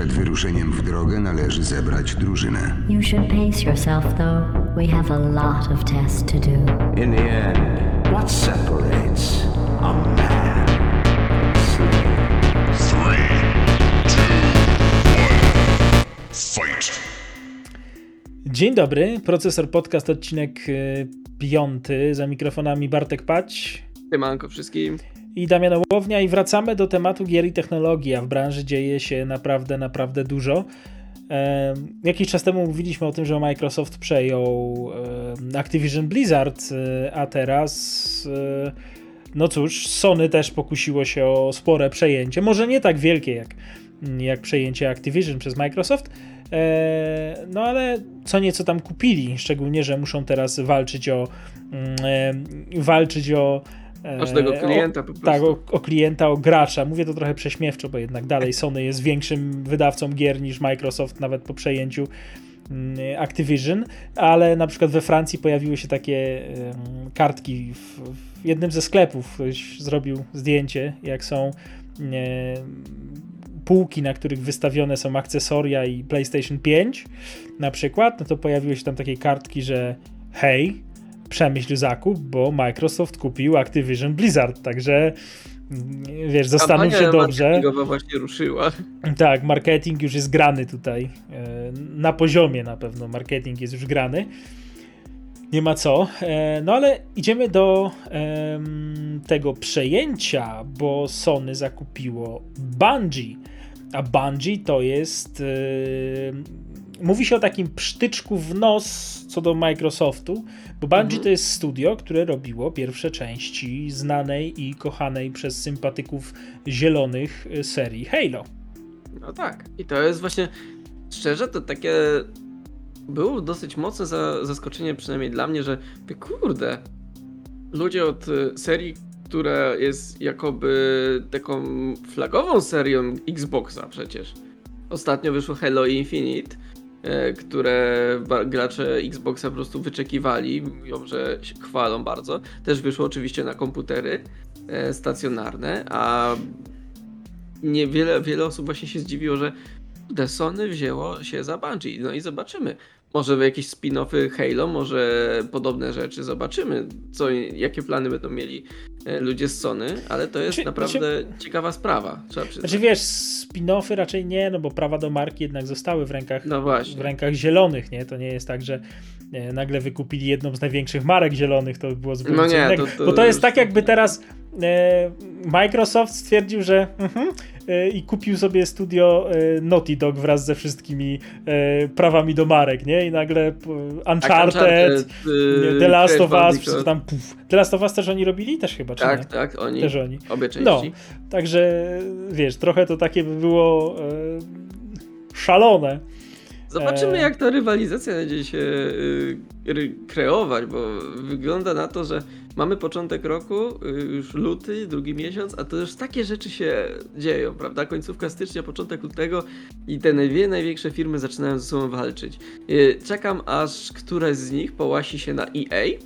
Przed wyruszeniem w drogę należy zebrać drużynę. You should pace yourself, though. We have a lot of tests to do. In the end, what separates a man from a slave? Dzień dobry, Procesor Podcast, odcinek y, piąty. Za mikrofonami Bartek Pać Siemanko wszystkim. I Damian Ołownia i wracamy do tematu gier i technologii, a w branży dzieje się naprawdę, naprawdę dużo. Jakiś czas temu mówiliśmy o tym, że Microsoft przejął Activision Blizzard, e, a teraz e, no cóż, Sony też pokusiło się o spore przejęcie, może nie tak wielkie jak, jak przejęcie Activision przez Microsoft, e, no ale co nieco tam kupili, szczególnie, że muszą teraz walczyć o mm, walczyć o Każdego klienta o, po prostu. Tak, o, o klienta, o gracza. Mówię to trochę prześmiewczo, bo jednak dalej Sony jest większym wydawcą gier niż Microsoft, nawet po przejęciu mm, Activision, ale na przykład we Francji pojawiły się takie kartki w, w jednym ze sklepów. Ktoś zrobił zdjęcie, jak są półki, na których wystawione są akcesoria i PlayStation 5 na przykład, no to pojawiły się tam takie kartki, że hej, przemyśl zakup, bo Microsoft kupił Activision Blizzard, także mm, wiesz, zastanów się dobrze. marketingowa właśnie ruszyła. Tak, marketing już jest grany tutaj. e, Na poziomie na pewno marketing jest już grany. Nie ma co. E, No ale idziemy do tego przejęcia, bo Sony zakupiło Bungie. A Bungie to jest. Mówi się o takim psztyczku w nos co do Microsoftu, bo Bungie to jest studio, które robiło pierwsze części znanej i kochanej przez sympatyków zielonych e, serii Halo. No tak. I to jest właśnie, szczerze, to takie było dosyć mocne za, zaskoczenie, przynajmniej dla mnie, że kurde, ludzie od y, serii, która jest jakoby taką flagową serią Xboxa przecież. Ostatnio wyszło Halo Infinite, które ba- gracze Xboxa po prostu wyczekiwali, mówią, że się chwalą bardzo. Też wyszło oczywiście na komputery e, stacjonarne, a niewiele wiele osób właśnie się zdziwiło, że Sony wzięło się za Bungie. No i zobaczymy. Może jakieś spin-offy Halo, może podobne rzeczy. Zobaczymy, co, jakie plany będą mieli e, ludzie z Sony, ale to jest Znaczy- naprawdę ciekawa sprawa, trzeba przyznać. Znaczy wiesz, spin-offy raczej nie, no bo prawa do marki jednak zostały w rękach, No w rękach zielonych, nie? To nie jest tak, że e, nagle wykupili jedną z największych marek zielonych, to by było zupełnie No nie, to- to bo to jest tak jakby teraz e, Microsoft stwierdził, że mhm, e, i kupił sobie studio e, Naughty Dog wraz ze wszystkimi e, prawami do marek, nie? I nagle e, Uncharted, y, The Last of Us, tam puf. The Last of Us też oni robili? Też chyba, czy nie? Tak, tak, oni. Też oni. Obie części. No, także wiesz, trochę to takie by było szalone. Zobaczymy, E. jak ta rywalizacja będzie się ry- kreować, bo wygląda na to, że mamy początek roku, y, już luty, drugi miesiąc, a to już takie rzeczy się dzieją, prawda? Końcówka stycznia, początek lutego i te dwie największe firmy zaczynają ze sobą walczyć. Czekam, aż któraś z nich połasi się na EA.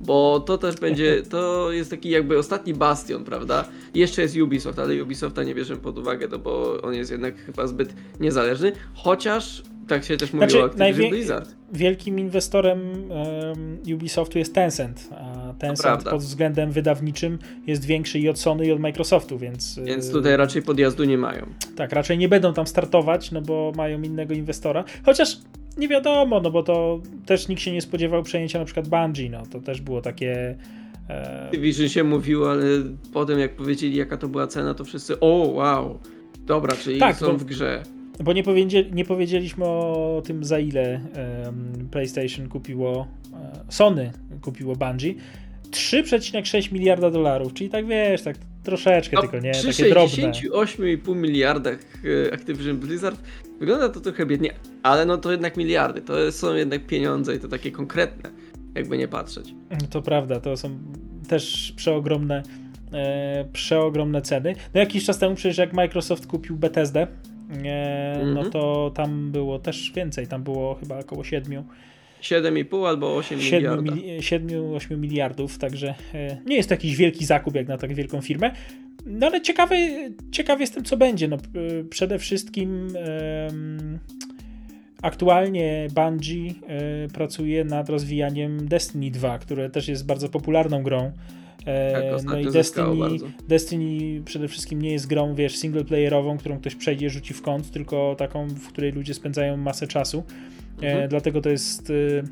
Bo to też będzie, to jest taki jakby ostatni bastion, prawda? Jeszcze jest Ubisoft, ale Ubisofta nie bierzemy pod uwagę, no bo on jest jednak chyba zbyt niezależny. Chociaż, tak się też mówiło Znaczy, o Activision najwie- Blizzard. Wielkim inwestorem em, Ubisoftu jest Tencent, a Tencent pod względem wydawniczym jest większy i od Sony i od Microsoftu, więc, e, Więc tutaj raczej podjazdu nie mają. tak, raczej nie będą tam startować, no bo mają innego inwestora. Chociaż nie wiadomo, no bo to też nikt się nie spodziewał przejęcia na przykład Bungie, no to też było takie... E, Activision się mówiło, ale potem jak powiedzieli jaka to była cena, to wszyscy o wow, dobra, czyli Tak, są bo- w grze. Bo nie, powiedzieli, nie powiedzieliśmy o tym, za ile em, PlayStation kupiło, e, Sony kupiło Bungie. 3,6 miliarda dolarów, czyli tak wiesz, tak troszeczkę No, tylko, nie? przy Takie drobne. 68,5 miliardach e, Activision Blizzard wygląda to trochę biednie, ale no to jednak miliardy, to są jednak pieniądze i to takie konkretne, jakby nie patrzeć. To prawda, to są też przeogromne, e, przeogromne ceny. No jakiś czas temu przecież jak Microsoft kupił Bethesdę, e, no Mhm. to tam było też więcej, tam było chyba około 7 7,5 albo 8 7, miliardów. mili- 7-8 miliardów, także e, nie jest to jakiś wielki zakup jak na tak wielką firmę. No ale ciekawy, ciekawy jestem, co będzie. No, przede wszystkim aktualnie Bungie y, pracuje nad rozwijaniem Destiny 2, które też jest bardzo popularną grą. E, Tak, no i Destiny. Destiny przede wszystkim nie jest grą, wiesz, singleplayerową, którą ktoś przejdzie, rzuci w kąt, tylko taką, w której ludzie spędzają masę czasu. E, Mhm. dlatego to jest y,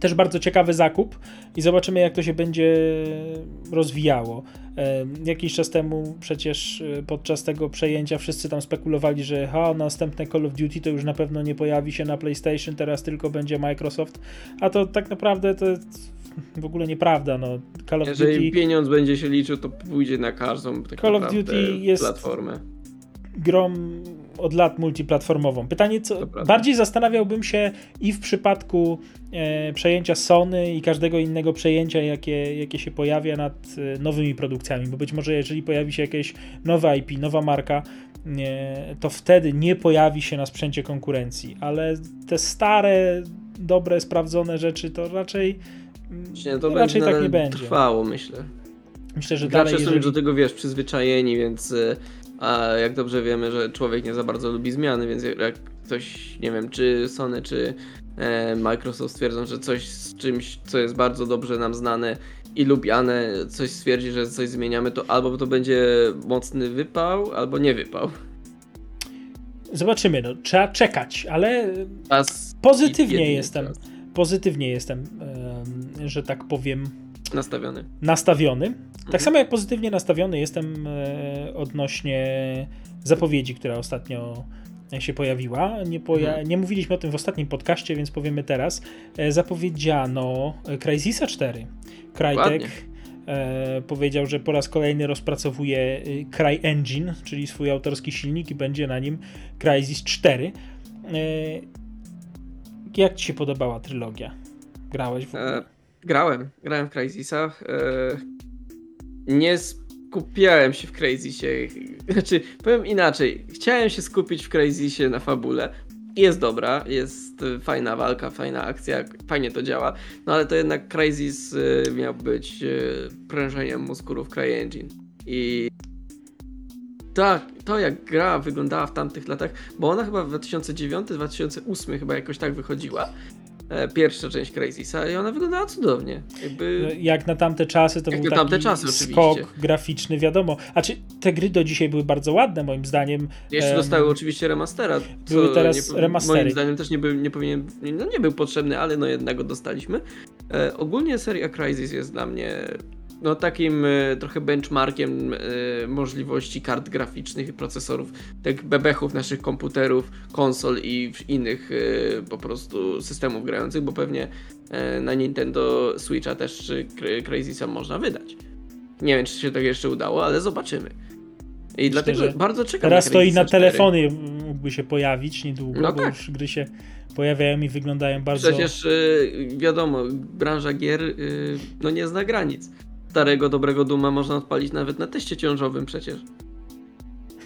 też bardzo ciekawy zakup i zobaczymy, jak to się będzie rozwijało. E, Jakiś czas temu przecież e, podczas tego przejęcia wszyscy tam spekulowali, że ha, następne Call of Duty to już na pewno nie pojawi się na PlayStation, teraz tylko będzie Microsoft, a to tak naprawdę to jest w ogóle nieprawda. No, Call of Jeżeli Duty pieniądz będzie się liczył, to pójdzie na każdą tak Call of Duty jest- platformę. grą od lat multiplatformową. Pytanie, co bardziej zastanawiałbym się i w przypadku e, przejęcia Sony i każdego innego przejęcia, jakie, jakie się pojawia nad e, nowymi produkcjami, bo być może jeżeli pojawi się jakieś nowe IP, nowa marka, e, to wtedy nie pojawi się na sprzęcie konkurencji, ale te stare, dobre, sprawdzone rzeczy to raczej Właśnie to raczej będzie tak nie będzie. trwało, myślę. Myślę, że Gracze dalej, są jeżeli... do tego, wiesz, przyzwyczajeni, więc y, a jak dobrze wiemy, że człowiek nie za bardzo lubi zmiany, więc jak ktoś, nie wiem, czy Sony, czy e, Microsoft stwierdzą, że coś z czymś, co jest bardzo dobrze nam znane i lubiane, coś stwierdzi, że coś zmieniamy, to albo to będzie mocny wypał, albo nie wypał. Zobaczymy, no, trzeba czekać, ale Czas Pozytywnie jestem. czas pozytywnie jestem, em, że tak powiem, Nastawiony. nastawiony. Tak Mhm. samo jak pozytywnie nastawiony jestem e, odnośnie zapowiedzi, która ostatnio się pojawiła. Nie, poja- Mhm. nie mówiliśmy o tym w ostatnim podcaście, więc powiemy teraz. E, Zapowiedziano Crysisa 4. Ładnie. Crytek e, powiedział, że po raz kolejny rozpracowuje CryEngine, czyli swój autorski silnik i będzie na nim Crysis 4. E, jak ci się podobała trylogia? Grałeś w ogóle? E, grałem, grałem w Crysisa. E, nie skupiałem się w Crysisie. Znaczy, powiem inaczej. Chciałem się skupić w Crysisie na fabule. Jest dobra, jest e, fajna walka, fajna akcja, fajnie to działa. No ale to jednak Crysis e, miał być e, prężeniem mózgów CryEngine. I tak, to jak gra wyglądała w tamtych latach, bo ona chyba w 2009-2008 chyba jakoś tak wychodziła. E, pierwsza część Crysisa i ona wyglądała cudownie. Jakby... No, Jak na tamte czasy, to Jak był na taki czasy, oczywiście. skok graficzny, wiadomo. A czy te gry do dzisiaj były bardzo ładne, moim zdaniem. Jeszcze dostały oczywiście remastera. były teraz nie, remastery. Moim zdaniem też nie był, nie powinien, nie- no nie był potrzebny, ale no jednak go dostaliśmy. E, ogólnie seria Crysis jest dla mnie no takim e, trochę benchmarkiem e, możliwości kart graficznych i procesorów, tych bebechów naszych komputerów, konsol i innych e, po prostu systemów grających, bo pewnie na Nintendo Switcha też Cry- Crysisa można wydać. Nie wiem, czy się tak jeszcze udało, ale zobaczymy. I dlatego że bardzo czekam Teraz na to i na Crysis 4. telefony mógłby się pojawić niedługo, No bo tak. już gry się pojawiają i wyglądają bardzo. Przecież wiadomo, branża gier no nie zna granic. Starego, dobrego Duma można odpalić nawet na teście ciążowym przecież.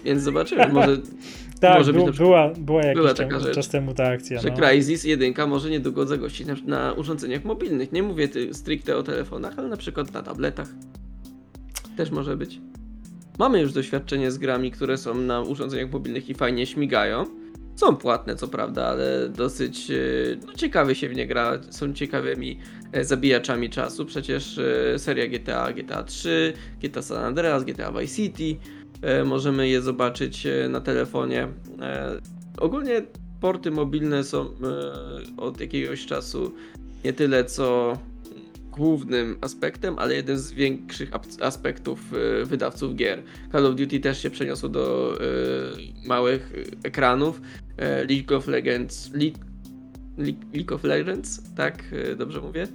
Więc zobaczymy, może, tak, może być na przykład- była, była jakiś była czas, taka rzecz, czas temu ta akcja. że No. Crysis 1 może niedługo zagościć na, na urządzeniach mobilnych. Nie mówię ty, stricte o telefonach, ale na przykład na tabletach. Też może być. Mamy już doświadczenie z grami, które są na urządzeniach mobilnych i fajnie śmigają. Są płatne, co prawda, ale dosyć e, no, ciekawie się w nie gra. Są ciekawymi e, zabijaczami czasu. Przecież e, seria GTA, GTA 3, GTA San Andreas, GTA Vice City. Możemy je zobaczyć na telefonie. Ogólnie porty mobilne są od jakiegoś czasu nie tyle co głównym aspektem, ale jeden z większych aspektów e, wydawców gier. Call of Duty też się przeniosło do e, małych e, ekranów. E, League of Legends. League, League, of Legends, tak? Dobrze mówię.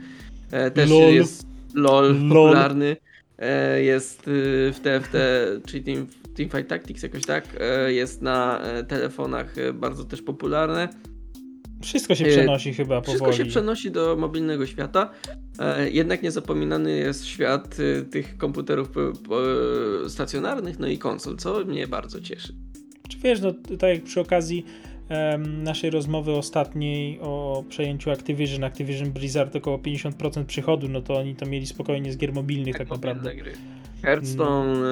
E, też LOL. jest LOL, LOL. popularny. E, jest w TFT, czyli Team, Teamfight Tactics jakoś tak. Jest na telefonach bardzo też popularne. Wszystko się E, przenosi chyba Wszystko powoli. się przenosi do mobilnego świata. E, jednak niezapominany jest świat e, tych komputerów po, stacjonarnych, no i konsol, co mnie bardzo cieszy. Czy wiesz, no tak jak przy okazji naszej rozmowy ostatniej o przejęciu Activision, Activision Blizzard około 50% przychodu, no to oni to mieli spokojnie z gier mobilnych tak, naprawdę. mobilne gry. Hearthstone,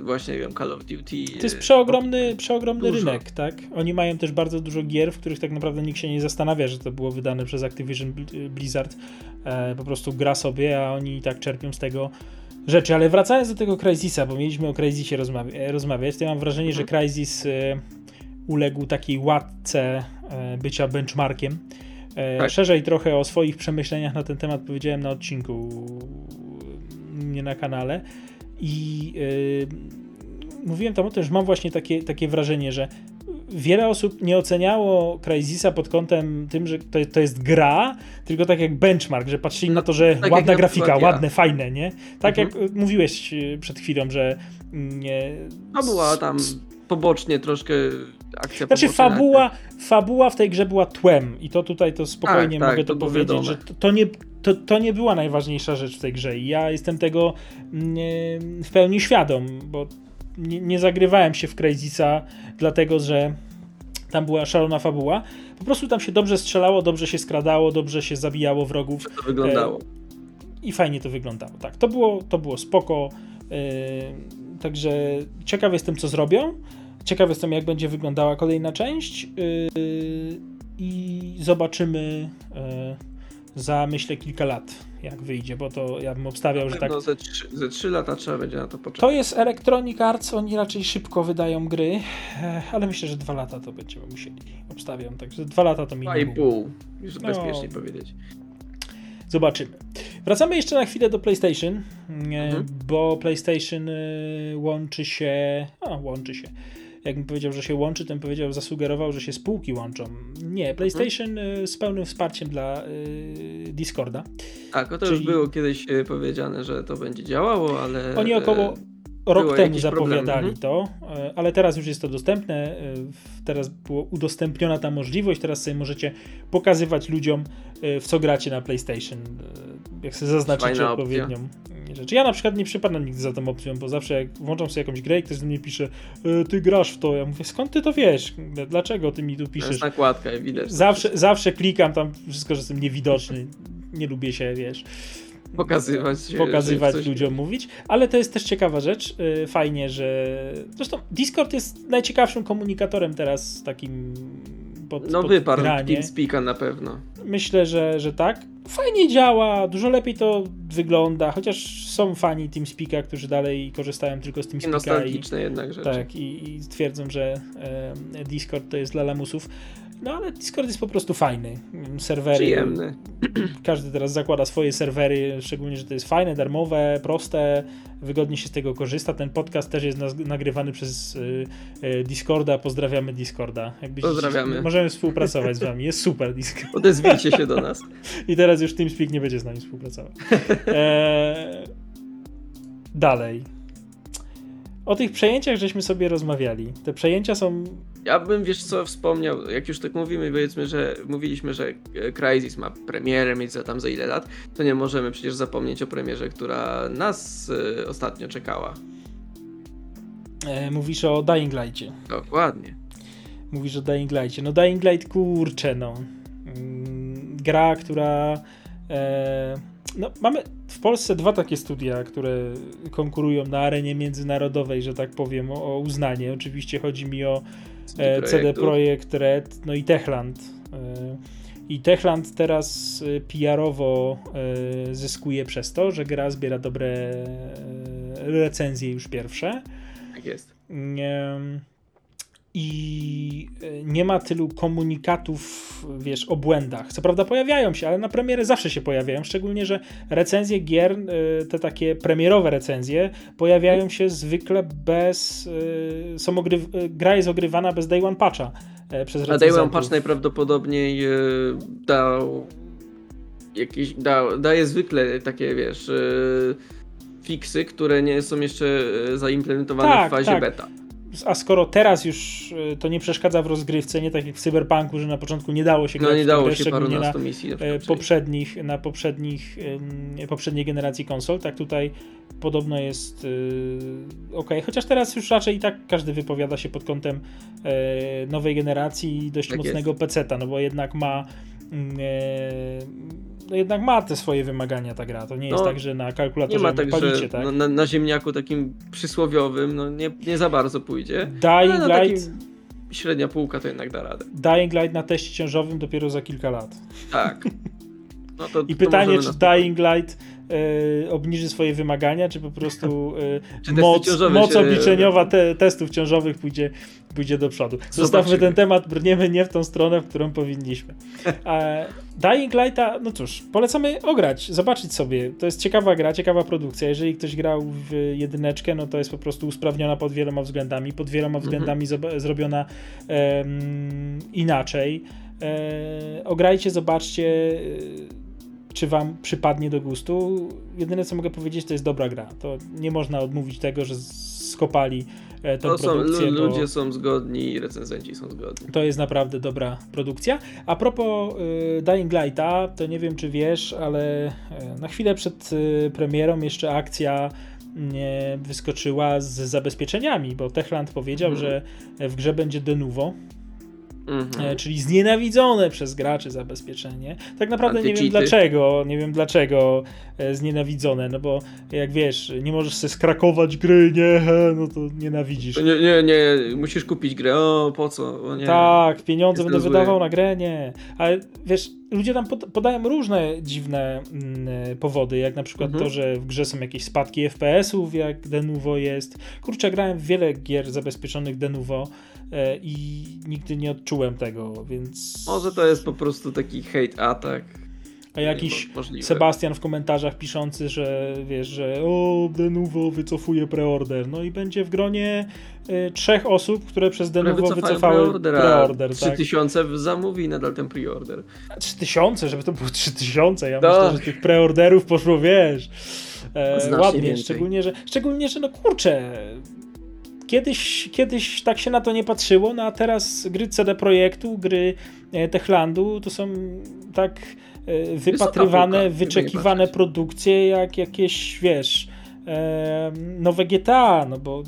e, właśnie nie wiem, Call of Duty. To jest e, przeogromny, przeogromny Dużo. rynek, tak? Oni mają też bardzo dużo gier, w których tak naprawdę nikt się nie zastanawia, że to było wydane przez Activision Bl- Blizzard. E, po prostu gra sobie, a oni i tak czerpią z tego rzeczy. Ale wracając do tego Crysisa, bo mieliśmy o Crysisie rozmawia- rozmawiać, to ja mam wrażenie, że Mhm. Crysis uległ takiej łatce e, bycia benchmarkiem. E, Tak. Szerzej trochę o swoich przemyśleniach na ten temat powiedziałem na odcinku, nie na kanale. I e, mówiłem tam o tym, że mam właśnie takie, takie wrażenie, że wiele osób nie oceniało Crysisa pod kątem tym, że to, to jest gra, tylko tak jak benchmark, że patrzyli na to, że tak ładna na grafika, ja. ładne, fajne, nie? Tak Mhm. jak mówiłeś e, przed chwilą, że mm, nie, No była tam pobocznie troszkę akcja znaczy poboczna. fabuła, fabuła w tej grze była tłem i to tutaj to spokojnie Tak, tak, mogę to, to było powiedzieć, że to, to, nie, to, to nie była najważniejsza rzecz w tej grze i ja jestem tego mm, w pełni świadom, bo nie, nie zagrywałem się w Crysisa dlatego, że tam była szalona fabuła. Po prostu tam się dobrze strzelało, dobrze się skradało, dobrze się zabijało wrogów To wyglądało. i fajnie to wyglądało. Tak, to było, to było spoko. Także ciekaw jestem, co zrobią. Ciekaw jestem, jak będzie wyglądała kolejna część. Yy, I zobaczymy yy, za myślę kilka lat, jak wyjdzie, bo to ja bym obstawiał, że tak. No, ze, trzy, ze trzy lata trzeba będzie na to poczekać. To jest Electronic Arts, oni raczej szybko wydają gry, e, ale myślę, że dwa lata to będziemy musieli. Obstawiam, także dwa lata to Dwa i minimum. pół, już No. bezpiecznie powiedzieć. Zobaczymy. Wracamy jeszcze na chwilę do PlayStation, e, Mhm. bo PlayStation e, łączy się. A, łączy się. Jakbym powiedział, że się łączy, bym powiedział, zasugerował, że się spółki łączą. Nie, PlayStation e, z pełnym wsparciem dla e, Discorda. Tak, o to Czyli- już było kiedyś powiedziane, że to będzie działało, ale... Oni około e, rok temu zapowiadali problemy, mhm. to, e, ale teraz już jest to dostępne. e, Teraz była udostępniona ta możliwość. Teraz sobie możecie pokazywać ludziom, e, w co gracie na PlayStation. Jak sobie zaznaczycie Fajna opcja. odpowiednią rzecz. Ja na przykład nie przypadam nigdy za tą opcją, bo zawsze jak włączam sobie jakąś grę i ktoś do mnie pisze, ty grasz w to. Ja mówię, skąd ty to wiesz? Dlaczego ty mi tu To piszesz? jest nakładka widać. Zawsze, zawsze klikam tam wszystko, że jestem niewidoczny. Nie lubię się, wiesz Pokazywać, że- pokazywać ludziom, mówić, ale to jest też ciekawa rzecz. Yy, Fajnie, że. Zresztą Discord jest najciekawszym komunikatorem teraz takim pod, No pod wyparł. TeamSpeaka na pewno. Myślę, że, że tak. Fajnie działa, dużo lepiej to wygląda, chociaż są fani TeamSpeaka, którzy dalej korzystają tylko z I TeamSpeaka i, nostalgiczne jednak rzeczy. tak, i, i twierdzą, że e, Discord to jest dla lamusów. No ale Discord jest po prostu fajny. Serwery. Przyjemny. Każdy teraz zakłada swoje serwery, szczególnie, że to jest fajne, darmowe, proste, wygodnie się z tego korzysta. Ten podcast też jest nagrywany przez y, y, Discorda. Pozdrawiamy Discorda. Jakbyście- Pozdrawiamy. Możemy współpracować z wami. Jest super Discord. Odezwijcie się do nas. I teraz już TeamSpeak nie będzie z nami współpracował. Eee, dalej. O tych przejęciach żeśmy sobie rozmawiali. Te przejęcia są Ja bym, wiesz co, wspomniał, jak już tak mówimy, powiedzmy, że mówiliśmy, że e, Crysis ma premierę mieć za tam za ile lat, to nie możemy przecież zapomnieć o premierze, która nas e, ostatnio czekała. e, mówisz o Dying Light'cie. Dokładnie. Mówisz o Dying Light'cie. No Dying Light, kurczę, no. Mm, Gra, która... E, no, mamy w Polsce dwa takie studia, które konkurują na arenie międzynarodowej, że tak powiem, o, uznanie. Oczywiście chodzi mi o e, CD. Projekt Red, no i Techland. E, I Techland teraz e, PR-owo zyskuje przez to, że gra zbiera dobre recenzje już pierwsze. Tak jest. I nie ma tylu komunikatów, wiesz, o błędach. Co prawda pojawiają się, ale na premiery zawsze się pojawiają. Szczególnie, że recenzje gier, e, te takie premierowe recenzje, pojawiają się zwykle bez. e, Są ogry... e, Gra jest ogrywana bez day one patcha e, przez A Day recenzentów. One Patch najprawdopodobniej dał jakieś, dał, daje zwykle takie, wiesz, fiksy, które nie są jeszcze e, zaimplementowane Tak, w fazie tak. beta. A skoro teraz już e, to nie przeszkadza w rozgrywce, nie tak jak w Cyberpunku, że na początku nie dało się No grać nie w tę dało się szczególnie na misji na przejść. poprzednich, na poprzednich, poprzedniej generacji konsol, tak tutaj podobno jest ok, chociaż teraz już raczej i tak każdy wypowiada się pod kątem nowej generacji i dość Tak mocnego peceta, no bo jednak ma e, no jednak ma te swoje wymagania ta gra, to nie jest No, tak, że na Nie kalkulatorze ma tak, palicie, że tak? na, na, na ziemniaku takim przysłowiowym, no nie, nie za bardzo pójdzie. Dying Light, średnia półka to jednak da radę. Dying Light na teście ciążowym dopiero za kilka lat. Tak. No to, I pytanie, czy. Dying Light e, obniży swoje wymagania, czy po prostu e, Czy moc, moc obliczeniowa te, testów ciążowych pójdzie, pójdzie do przodu. Zostawmy Zobaczymy. ten temat, brniemy nie w tą stronę, w którą powinniśmy. E, Dying Lighta, no cóż, polecamy ograć, zobaczyć sobie. To jest ciekawa gra, ciekawa produkcja. Jeżeli ktoś grał w jedyneczkę, no to jest po prostu usprawniona pod wieloma względami, pod wieloma względami zob- zrobiona em, inaczej. E, ograjcie, zobaczcie, e, czy wam przypadnie do gustu. Jedyne co mogę powiedzieć, to jest dobra gra. To nie można odmówić tego, że skopali tą To są, produkcję. bo ludzie są zgodni i recenzenci są zgodni. To jest naprawdę dobra produkcja. A propos y, Dying Lighta, to nie wiem czy wiesz, ale y, na chwilę przed y, premierą jeszcze akcja nie wyskoczyła z zabezpieczeniami, bo Techland powiedział, Mhm. że w grze będzie de novo, Mhm. E, czyli znienawidzone przez graczy zabezpieczenie. Tak naprawdę nie wiem dlaczego, nie wiem dlaczego e, znienawidzone, no bo jak wiesz, nie możesz sobie skrakować gry, nie, no to nienawidzisz. Nie, nie, nie, musisz kupić grę, o po co? O. Tak, pieniądze będę zły. wydawał na grę, nie. Ale wiesz, ludzie tam pod, podają różne dziwne mm, e, powody, jak na przykład Mhm. to, że w grze są jakieś spadki FPS-ów, jak Denuvo jest. Kurczę, grałem w wiele gier zabezpieczonych Denuvo e, i nigdy nie odczułem tego, więc... Może to jest po prostu taki hate atak. A jakiś Mo- możliwe. Sebastian w komentarzach piszący, że wiesz, że o, Denuvo wycofuje preorder. No i będzie w gronie e, trzech osób, które przez Denuvo wycofały preorder, preorder. tak. 3000 zamówi nadal ten preorder. 3000, żeby to było 3000. Ja Tak. myślę, że tych preorderów poszło, wiesz, e, ładnie. więcej. Szczególnie że, szczególnie, że no kurczę, kiedyś, kiedyś tak się na to nie patrzyło, no a teraz gry CD Projektu, gry e, Techlandu to są tak wypatrywane, półka, wyczekiwane produkcje jak jakieś, wiesz, nowe GTA, no bo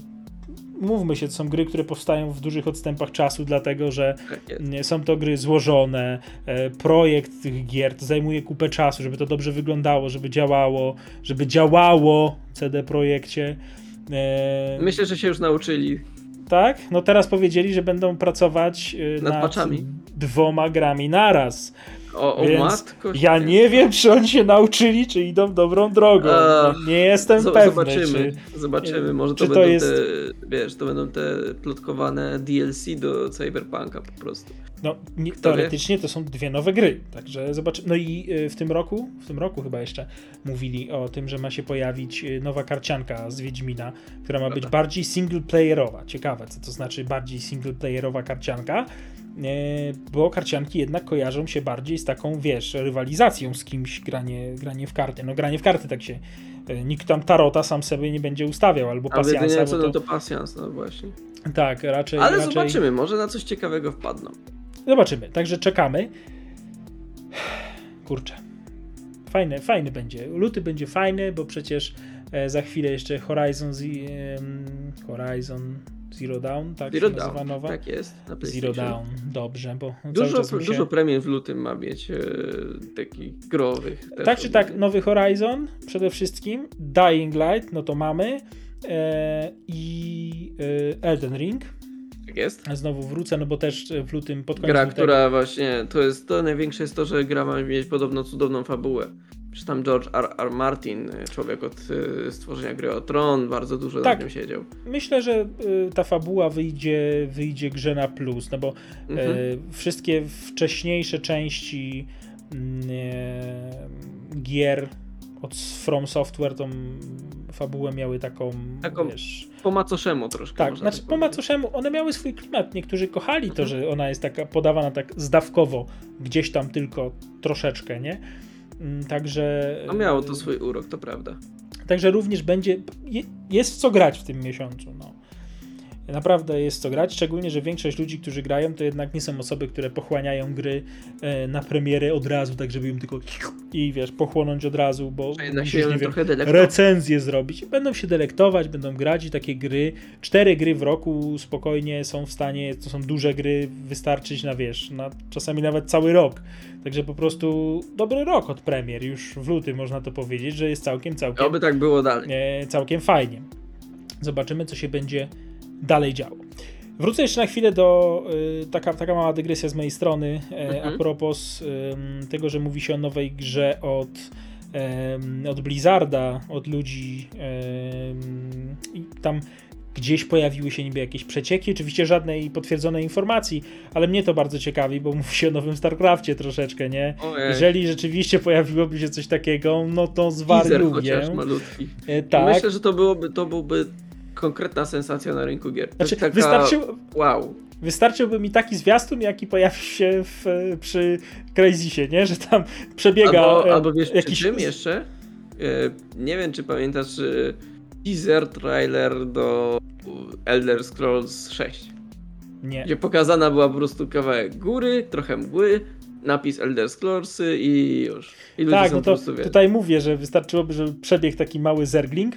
mówmy się, to są gry, które powstają w dużych odstępach czasu, dlatego że Tak Są to gry złożone, e, projekt tych gier to zajmuje kupę czasu, żeby to dobrze wyglądało, żeby działało, żeby działało CD Projekcie. E, Myślę, że się już nauczyli. tak? No teraz powiedzieli, że będą pracować e, Nad nad, patchami. Dwoma grami naraz. O, o Więc matko. ja nie wiem, czy oni się nauczyli, czy idą dobrą drogą. A, nie jestem Zo- pewny. Zobaczymy, Czy... zobaczymy. Może to będą jest- te, wiesz, to będą te plotkowane DLC do Cyberpunka po prostu. No, nie, teoretycznie to są dwie nowe gry, także zobaczymy. No i y, w tym roku, w tym roku chyba jeszcze mówili o tym, że ma się pojawić y, nowa karcianka z Wiedźmina, która ma być Prawda. bardziej singleplayerowa. Ciekawe, co to znaczy bardziej singleplayerowa karcianka, y, bo karcianki jednak kojarzą się bardziej z taką, wiesz, rywalizacją z kimś, granie, granie w karty. No granie w karty tak się, nikt tam tarota sam sobie nie będzie ustawiał, albo A pasjansa, jedynie co, no to, to pasjans, no właśnie. tak, raczej, Ale raczej... zobaczymy, może na coś ciekawego wpadną. Zobaczymy, także czekamy. Kurczę. Fajny, fajny będzie. Luty będzie fajny, bo przecież e, za chwilę jeszcze Horizon, Z, Horizon Zero Dawn, tak Zero Dawn, nowa? tak jest. Zero. Dawn, dobrze, bo Dużo, się... dużo premii w lutym ma mieć e, takich growych. Tak czy tak, nowy Horizon przede wszystkim, Dying Light, no to mamy e, i e, Elden Ring. Jest. Znowu wrócę, no bo też w lutym pod koniec Gra, lutego- która właśnie, to jest, to największe jest to, że gra ma mieć podobno cudowną fabułę. Przecież tam George R. R. Martin, e, człowiek od e, stworzenia gry o Tron, bardzo dużo Tak. na tym siedział. Myślę, że y, ta fabuła wyjdzie, wyjdzie grze na plus, no bo Mhm. wszystkie wcześniejsze części mm, gier od From Software tą fabułę miały taką, Taką wiesz... Po macoszemu troszkę. Tak, znaczy tak po macoszemu one miały swój klimat. Niektórzy kochali to, Mhm. że ona jest taka podawana tak zdawkowo, gdzieś tam tylko troszeczkę, nie? Mm, Także... No miało to swój urok, to prawda. Także również będzie. je- Jest co grać w tym miesiącu. No. Naprawdę jest co grać, szczególnie, że większość ludzi, którzy grają, to jednak nie są osoby, które pochłaniają gry e, na premierę od razu, tak żeby im tylko i wiesz, pochłonąć od razu, bo musisz, się nie wiem, recenzję zrobić. Będą się delektować, będą grać i takie gry, cztery gry w roku spokojnie są w stanie, to są duże gry, wystarczyć na wiesz, na czasami nawet cały rok. Także po prostu dobry rok od premier, już w lutym można to powiedzieć, że jest całkiem, całkiem Oby tak było dalej. e, całkiem fajnie. Zobaczymy, co się będzie dalej działo. Wrócę jeszcze na chwilę do y, taka, taka mała dygresja z mojej strony e, Mhm. a propos tego, że mówi się o nowej grze od, od Blizzarda, od ludzi i tam gdzieś pojawiły się niby jakieś przecieki, oczywiście żadnej potwierdzonej informacji, ale mnie to bardzo ciekawi, bo mówi się o nowym StarCrafcie troszeczkę, nie? Ojej. Jeżeli rzeczywiście pojawiłoby się coś takiego, no to Teaser zwariuję. chociaż malutki. E, tak. Myślę, że to byłoby, to byłby konkretna sensacja na rynku gier. Znaczy, taka... Wow. wystarczyłby mi taki zwiastun, jaki pojawił się w, przy Crazysie, nie? Że tam przebiega Albo, e, albo wiesz, jakiś... czym jeszcze? E, Nie wiem, czy pamiętasz e, teaser, trailer do Elder Scrolls 6, Nie. gdzie pokazana była po prostu kawałek góry, trochę mgły, napis Elder Scrollsy i już. I Tak, no po to prostu, tutaj mówię, że wystarczyłoby, żeby przebiegł taki mały zergling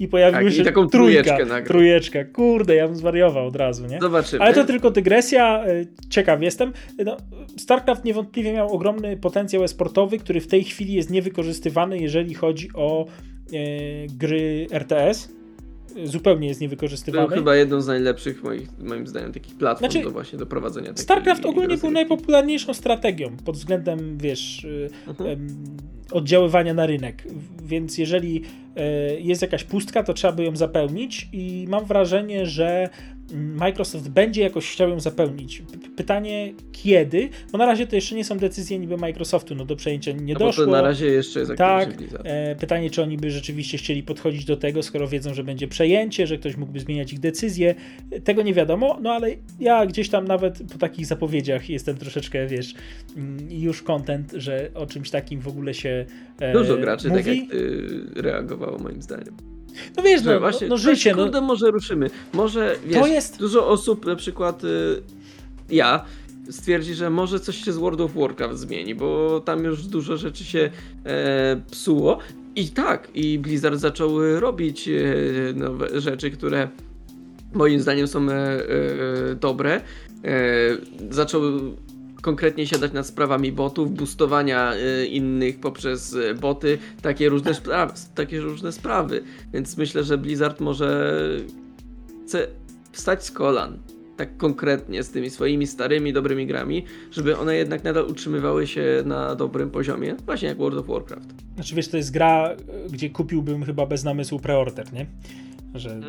i pojawił Tak, i się taką trójka, trójeczka. Kurde, ja bym zwariował od razu, nie? Zobaczymy. Ale to tylko dygresja, e, ciekaw jestem. No, StarCraft niewątpliwie miał ogromny potencjał esportowy, który w tej chwili jest niewykorzystywany, jeżeli chodzi o e, gry RTS. Zupełnie jest Był niewykorzystywany. chyba jedną z najlepszych moich, moim zdaniem takich platform Znaczy, do właśnie do prowadzenia StarCraft ogólnie był najpopularniejszą strategią pod względem, wiesz, y, Mhm. oddziaływania na rynek. Więc jeżeli e, jest jakaś pustka, to trzeba by ją zapełnić i mam wrażenie, że Microsoft będzie jakoś chciał ją zapełnić. Pytanie kiedy, bo na razie to jeszcze nie są decyzje niby Microsoftu, no do przejęcia nie No bo doszło. to na razie jeszcze jest Tak, e, pytanie, czy oni by rzeczywiście chcieli podchodzić do tego, skoro wiedzą, że będzie przejęcie, że ktoś mógłby zmieniać ich decyzje. Tego nie wiadomo, no ale ja gdzieś tam nawet po takich zapowiedziach jestem troszeczkę, wiesz, mm, już content, że o czymś takim w ogóle się e, Dużo graczy mówi. tak jak ty reagowało moim zdaniem. No wiesz, no, No, no, właśnie, no życie, no, Kurde, może ruszymy. Może, wiesz, To jest- dużo osób, na przykład y, ja, stwierdzi, że może coś się z World of Warcraft zmieni, bo tam już dużo rzeczy się e, psuło. I tak, i Blizzard zaczął e, robić e, nowe rzeczy, które moim zdaniem są e, e, dobre. E, zaczął konkretnie siadać nad sprawami botów, boostowania e, innych poprzez e, boty, takie różne, sprawy, takie różne sprawy. Więc myślę, że Blizzard może chce wstać z kolan. Tak konkretnie z tymi swoimi starymi, dobrymi grami, żeby one jednak nadal utrzymywały się na dobrym poziomie, właśnie jak World of Warcraft. znaczy wiesz, to jest gra, gdzie kupiłbym chyba bez namysłu preorder, nie? Że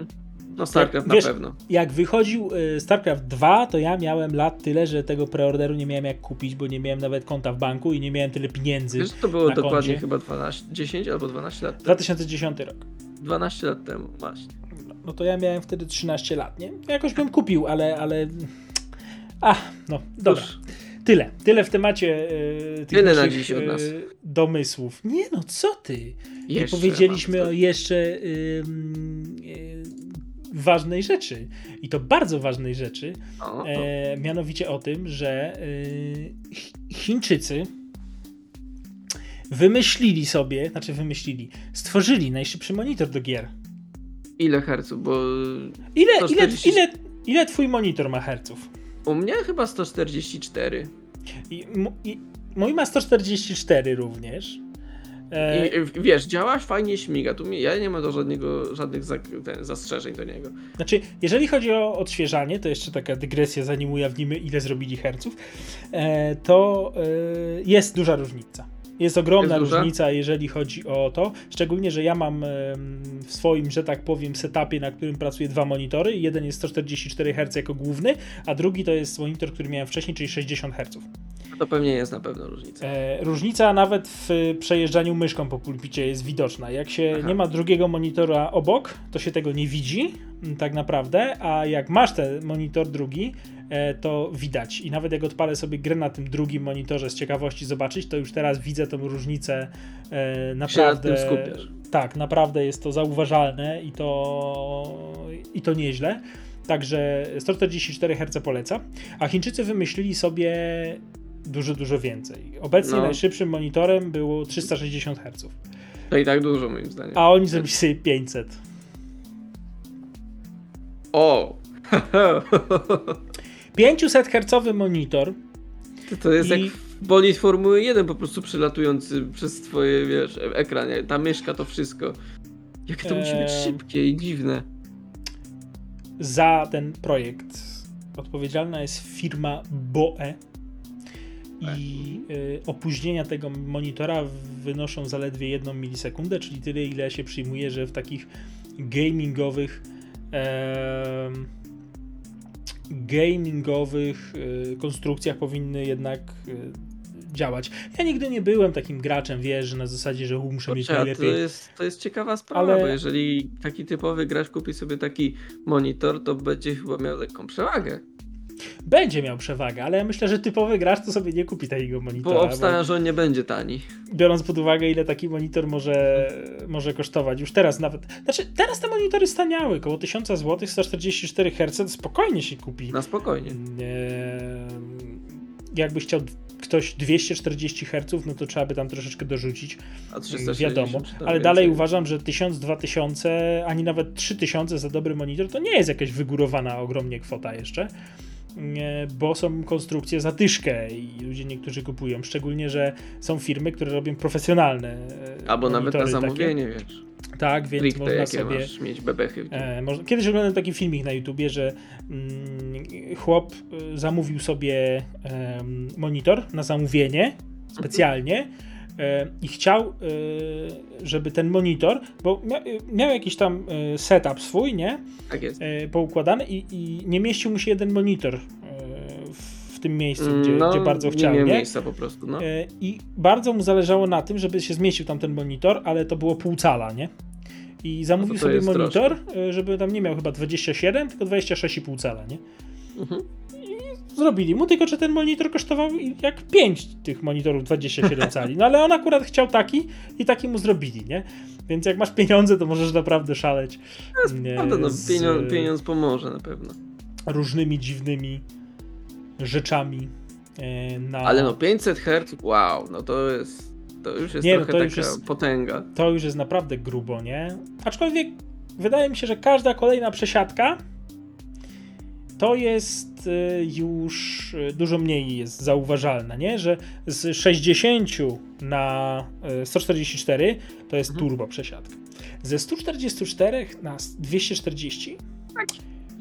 No StarCraft wiesz, na pewno. jak wychodził y, StarCraft 2, to ja miałem lat tyle, że tego preorderu nie miałem jak kupić, bo nie miałem nawet konta w banku i nie miałem tyle pieniędzy. Wiesz, to było dokładnie koncie. chyba 12, 10 albo 12 lat temu. 2010 rok. 12 lat temu, właśnie. No to ja miałem wtedy 13 lat, nie? Jakoś bym kupił, ale, ale... A, no, dobra. Cóż, Tyle. Tyle w temacie e, tych Tyle na naszych, dziś od nas. e, domysłów. Nie no, co ty? Nie Jeszcze powiedzieliśmy mam o jeszcze ważnej rzeczy. I to bardzo ważnej rzeczy. E, mianowicie o tym, że e, Chi- Chińczycy wymyślili sobie, znaczy wymyślili, stworzyli najszybszy monitor do gier. Ile herców? Bo Ile, ile, 140. ile, ile twój monitor ma herców? u mnie chyba 144. I, i, mój ma 144 również. E, I, wiesz, działa fajnie, śmiga. Tu ja nie mam do żadnego, żadnych zak- ten, zastrzeżeń do niego. Znaczy, jeżeli chodzi o odświeżanie, to jeszcze taka dygresja, zanim ujawnimy, ile zrobili herców, e, to e, jest duża różnica. Jest ogromna Jest różnica, jeżeli chodzi o to. Szczególnie, że ja mam w swoim, że tak powiem, setupie, na którym pracuję dwa monitory. Jeden jest 144 Hz jako główny, a drugi to jest monitor, który miałem wcześniej, czyli 60 Hz. To pewnie jest na pewno różnica. E, różnica nawet w przejeżdżaniu myszką po pulpicie jest widoczna. Jak się Aha. nie ma drugiego monitora obok, to się tego nie widzi m, tak naprawdę, a jak masz ten monitor drugi, e, to widać. I nawet jak odpalę sobie grę na tym drugim monitorze z ciekawości zobaczyć, to już teraz widzę tą różnicę e, naprawdę. tym skupiasz. Tak, naprawdę jest to zauważalne i to, i to nieźle. Także 144 Hz poleca. A Chińczycy wymyślili sobie dużo, dużo więcej. Obecnie No. najszybszym monitorem było 360 Hz, To i tak dużo moim zdaniem. a oni zrobili sobie 500. O! 500 Hz monitor To, to jest I- jak bolid Formuły 1 po prostu przylatujący przez twoje, wiesz, ekran. Ta myszka to wszystko. Jakie to musi być Eee. szybkie i dziwne. za ten projekt odpowiedzialna jest firma BOE i y, opóźnienia tego monitora wynoszą zaledwie 1 milisekundę, czyli tyle ile się przyjmuje, że w takich gamingowych em, gamingowych konstrukcjach powinny jednak y, działać. Ja nigdy nie byłem takim graczem, wiesz, że na zasadzie, że muszę mieć Kurczę, a to najlepiej. jest, to jest ciekawa sprawa, Ale- bo jeżeli taki typowy gracz kupi sobie taki monitor, to będzie chyba miał lekką przewagę. Będzie miał przewagę, ale ja myślę, że typowy gracz to sobie nie kupi takiego monitora. Bo bo- obstawia, że on nie będzie tani. biorąc pod uwagę, ile taki monitor może, może kosztować. Już teraz nawet. Znaczy, teraz te monitory staniały, koło 1000 zł, 144 Hz, spokojnie się kupi. Na spokojnie. Eee, jakby chciał ktoś 240 Hz, no to trzeba by tam troszeczkę dorzucić. A 360 Wiadomo, czy tam ale więcej. dalej uważam, że 1000, 2000, ani nawet 3000 za dobry monitor to nie jest jakaś wygórowana ogromnie kwota jeszcze. Bo są konstrukcje za dyszkę i ludzie niektórzy kupują. Szczególnie, że są firmy, które robią profesjonalne. e, Albo nawet na zamówienie, wiesz. Takie. Tak, więc Stricte można sobie. masz mieć bebechy. E, kiedyś oglądałem taki filmik na YouTubie, że mm, chłop e, zamówił sobie em, monitor na zamówienie specjalnie e, i chciał, e, żeby ten monitor, bo mia, miał jakiś tam e, setup swój, nie? Tak jest. E, poukładany i, i nie mieścił mu się jeden monitor e, w, tym miejscu, Mm, gdzie, no, gdzie bardzo nie chciał, miał nie? miejsca po prostu, no. E, I bardzo mu zależało na tym, żeby się zmieścił tam ten monitor, ale to było pół cala, nie? I zamówił No sobie monitor, e, żeby tam nie miał chyba 27, tylko 26,5 cala, nie? Mhm. Zrobili mu, tylko że ten monitor kosztował jak 5 tych monitorów 27 cali. No ale on akurat chciał taki i taki mu zrobili, nie? Więc jak masz pieniądze, to możesz naprawdę szaleć. nie, Prawda, no, pieniądz, pieniądz pomoże na pewno. różnymi dziwnymi rzeczami. e, Na... Ale no 500 Hz, wow, no to jest. To już jest Nie, no trochę to taka już jest- potęga. to już jest naprawdę grubo, nie? Aczkolwiek wydaje mi się, że każda kolejna przesiadka to jest y, już y, dużo mniej jest zauważalna, nie? Że z 60 na y, 144 to jest Mhm. turbo przesiadka. Ze 144 na 240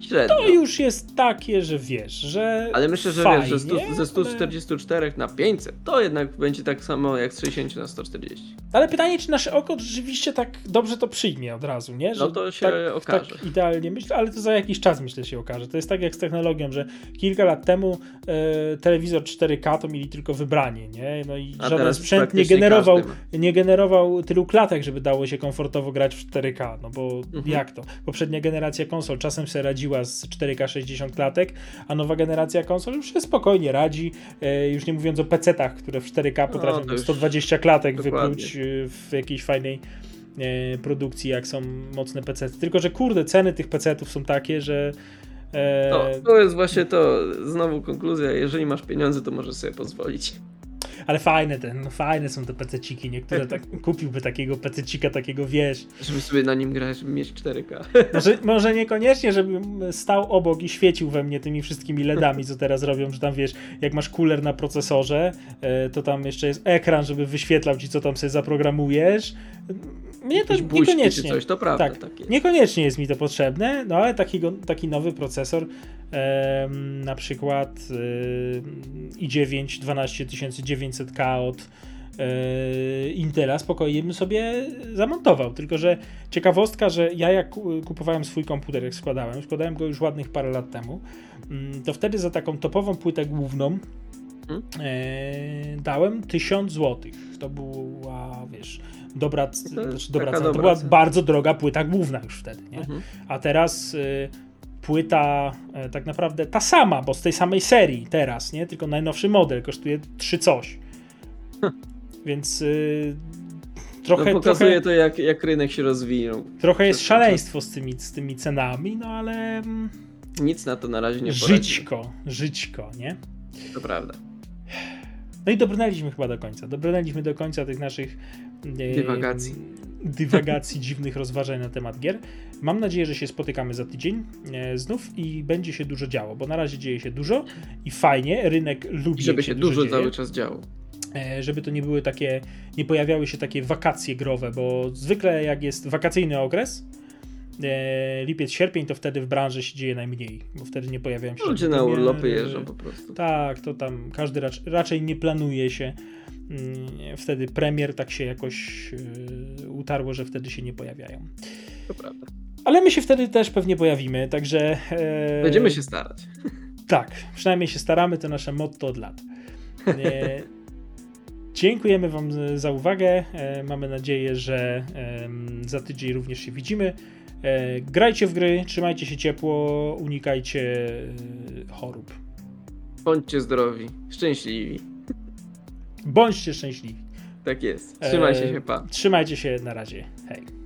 Średnio. to już jest takie, że wiesz, że Ale myślę, że fajnie, wiesz, ze, stu, ze ale- 144 na 500 to jednak będzie tak samo jak z 60 na 140. Ale pytanie, czy nasze oko rzeczywiście tak dobrze to przyjmie od razu, nie? No to się okaże. Tak idealnie myślę, ale to za jakiś czas myślę się okaże. To jest tak jak z technologią, że kilka lat temu e, telewizor 4K to mieli tylko wybranie, nie? No i A żaden sprzęt nie generował, nie generował tylu klatek, żeby dało się komfortowo grać w 4K. No bo Mhm. jak to? Poprzednia generacja konsol czasem sobie radziła z 4K 60 klatek, a nowa generacja konsol już się spokojnie radzi. E, już nie mówiąc o PC-tach, które w 4K potrafią No, to już 120 klatek dokładnie. wypluć e, w jakiejś fajnej e, produkcji, jak są mocne PC. Tylko, że kurde, ceny tych PC-ów są takie, że. No, to jest właśnie to, znowu konkluzja, jeżeli masz pieniądze, to możesz sobie pozwolić. Ale fajne, te, no fajne są te PC-ciki. Niektóre tak, kupiłby takiego PC-cika, takiego wiesz. Żeby sobie na nim grać, żeby mieć 4K. Może, może niekoniecznie, żebym stał obok i świecił we mnie tymi wszystkimi LEDami, co teraz robią, że tam wiesz, jak masz cooler na procesorze, e, to tam jeszcze jest ekran, żeby wyświetlał ci, co tam sobie zaprogramujesz. Mnie to niekoniecznie. coś, to prawda. Tak, Tak jest. Niekoniecznie jest mi to potrzebne, no ale takiego, taki nowy procesor, em, na przykład em, i9 12900K od e, Intela, spokojnie bym sobie zamontował. Tylko, że ciekawostka, że ja jak ku- kupowałem swój komputer, jak składałem, składałem go już ładnych parę lat temu, mm, to wtedy za taką topową płytę główną Mhm. e, dałem 1000 zł. To była, wiesz, dobra, To jest znaczy dobra cena. To była cena. bardzo droga płyta główna już wtedy, nie? Mhm. A teraz y, płyta e, tak naprawdę ta sama, bo z tej samej serii teraz, nie? Tylko najnowszy model kosztuje 3 coś. Więc y, trochę, no, pokazuje trochę, to, jak, jak rynek się rozwinął. trochę jest szaleństwo z tymi, z tymi cenami, no ale mm, Nic na to na razie nie poradzi. żyćko, żyćko, nie? To prawda. No i dobrnęliśmy chyba do końca. Dobrnęliśmy do końca tych naszych e, Dywagacji. dywagacji, dziwnych rozważań na temat gier. Mam nadzieję, że się spotykamy za tydzień e, znów i będzie się dużo działo, bo na razie dzieje się dużo i fajnie. Rynek lubi. I żeby się dużo dużo cały czas działo. E, żeby to nie były takie, nie pojawiały się takie wakacje growe, bo zwykle jak jest wakacyjny okres, e, lipiec, sierpień, to wtedy w branży się dzieje najmniej, bo wtedy nie pojawiają się Ludzie na urlopy jeżdżą po prostu. Tak, to tam każdy rac- raczej nie planuje się. mm, Wtedy premier tak się jakoś e, utarło, że wtedy się nie pojawiają. To prawda. Ale my się wtedy też pewnie pojawimy, także. e, Będziemy się starać. Tak, przynajmniej się staramy, to nasze motto od lat. E, Dziękujemy Wam za uwagę. Mamy nadzieję, że za tydzień również się widzimy. E, Grajcie w gry, trzymajcie się ciepło, unikajcie e, chorób. Bądźcie zdrowi, szczęśliwi. Bądźcie szczęśliwi. Tak jest. E, się, pa. Trzymajcie się na razie. Hej.